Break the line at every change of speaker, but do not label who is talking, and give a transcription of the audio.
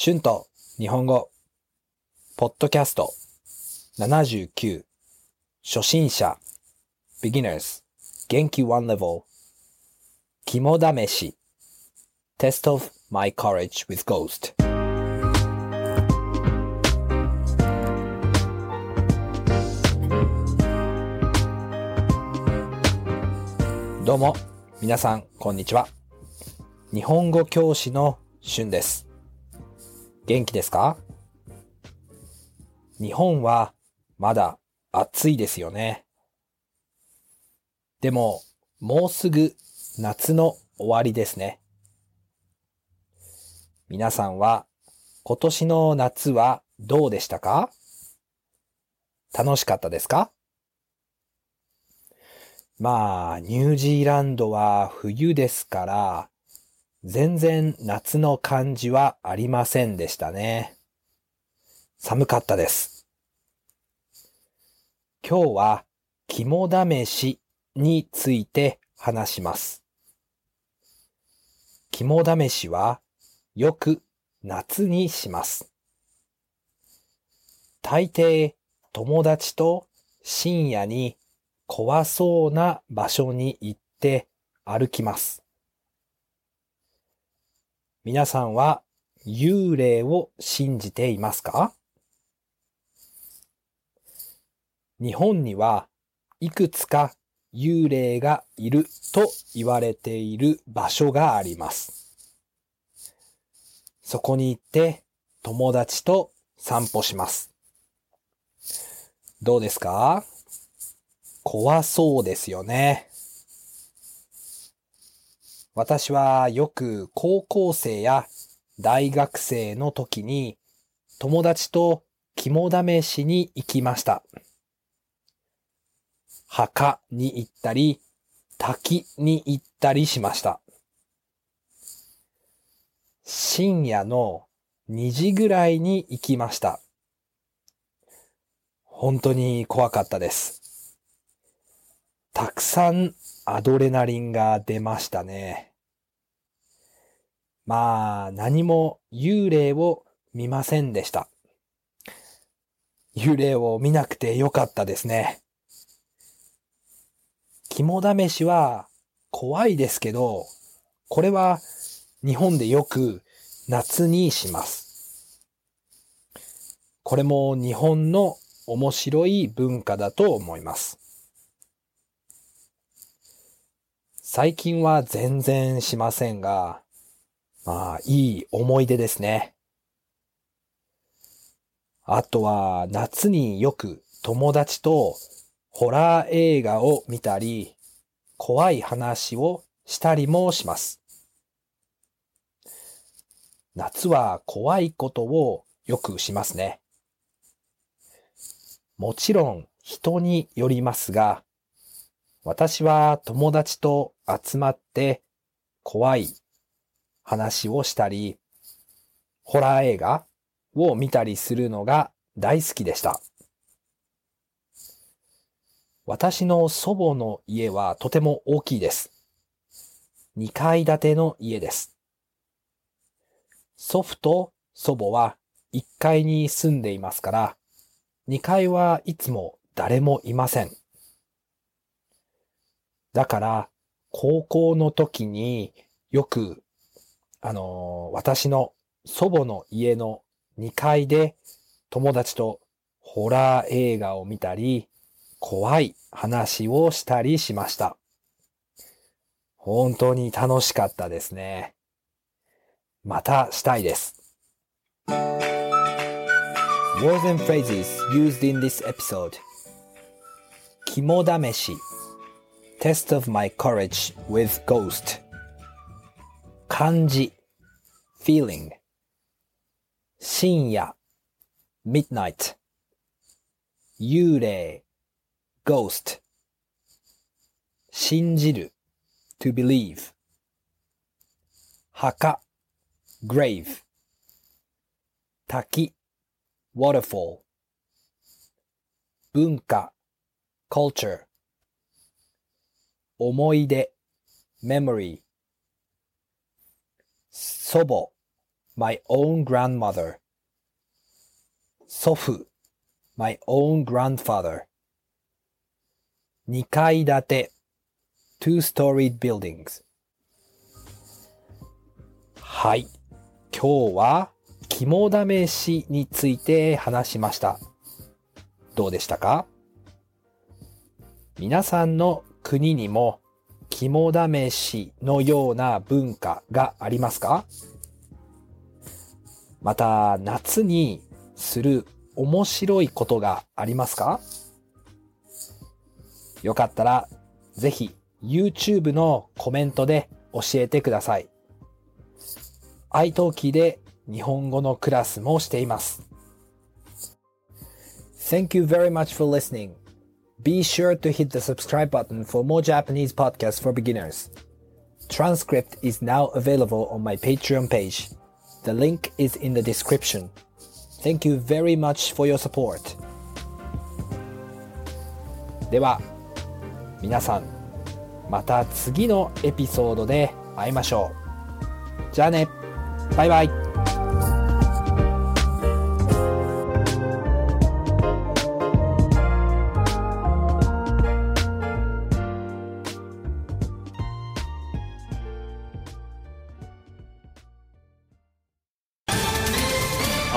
シュント日本語。ポッドキャスト。79初心者。beginners 元気。one level 肝試し。Test of my courage with ghost どうも。皆さんこんにちは。日本語教師のシュンです。元気ですか？日本はまだ暑いですよね。でも、もうすぐ夏の終わりですね。皆さんは今年の夏はどうでしたか？楽しかったですか？まあ、ニュージーランドは冬ですから、全然夏の感じはありませんでしたね。寒かったです。今日は肝試しについて話します。肝試しはよく夏にします。大抵友達と深夜に怖そうな場所に行って歩きます。皆さんは幽霊を信じていますか？日本にはいくつか幽霊がいると言われている場所があります。そこに行って友達と散歩します。どうですか？怖そうですよね。私はよく高校生や大学生の時に友達と肝試しに行きました。墓に行ったり、滝に行ったりしました。深夜の2時ぐらいに行きました。本当に怖かったです。たくさんアドレナリンが出ましたね。まあ、何も幽霊を見ませんでした。幽霊を見なくてよかったですね。肝試しは怖いですけど、これは日本でよく夏にします。これも日本の面白い文化だと思います。最近は全然しませんが、まあ、いい思い出ですね。あとは、夏によく友達とホラー映画を見たり、怖い話をしたりもします。夏は怖いことをよくしますね。もちろん人によりますが、私は友達と集まって怖い話をしたり、ホラー映画を見たりするのが大好きでした。私の祖母の家はとても大きいです。2階建ての家です。祖父と祖母は1階に住んでいますから、2階はいつも誰もいません。だから、高校の時によく、あのー私の祖母の家の2階で友達とホラー映画を見たり、怖い話をしたりしました。本当に楽しかったですね。またしたいです。Words and phrases used in this episode 肝試し Test of my courage with ghost 漢字 feeling 深夜 midnight 幽霊 ghost 信じる to believe 墓 grave 滝 waterfall 文化 culture 思い出 memory 祖母 my own grandmother. 祖父 my own grandfather. 2階建て two-storied buildings. はい。今日は肝試しについて話しました。どうでしたか皆さんの国にも肝試しのような文化がありますか？また夏にする面白いことがありますか？よかったらぜひ YouTube のコメントで教えてください。iTalk で日本語のクラスもしています。Thank you very much for listening. Be sure to hit the subscribe button for more Japanese podcasts for beginners. Transcript is now available on my Patreon page. The link is in the description. Thank you very much for your support. では、皆さん、また次のエピソードで会いましょう。じゃあね、バイバイ。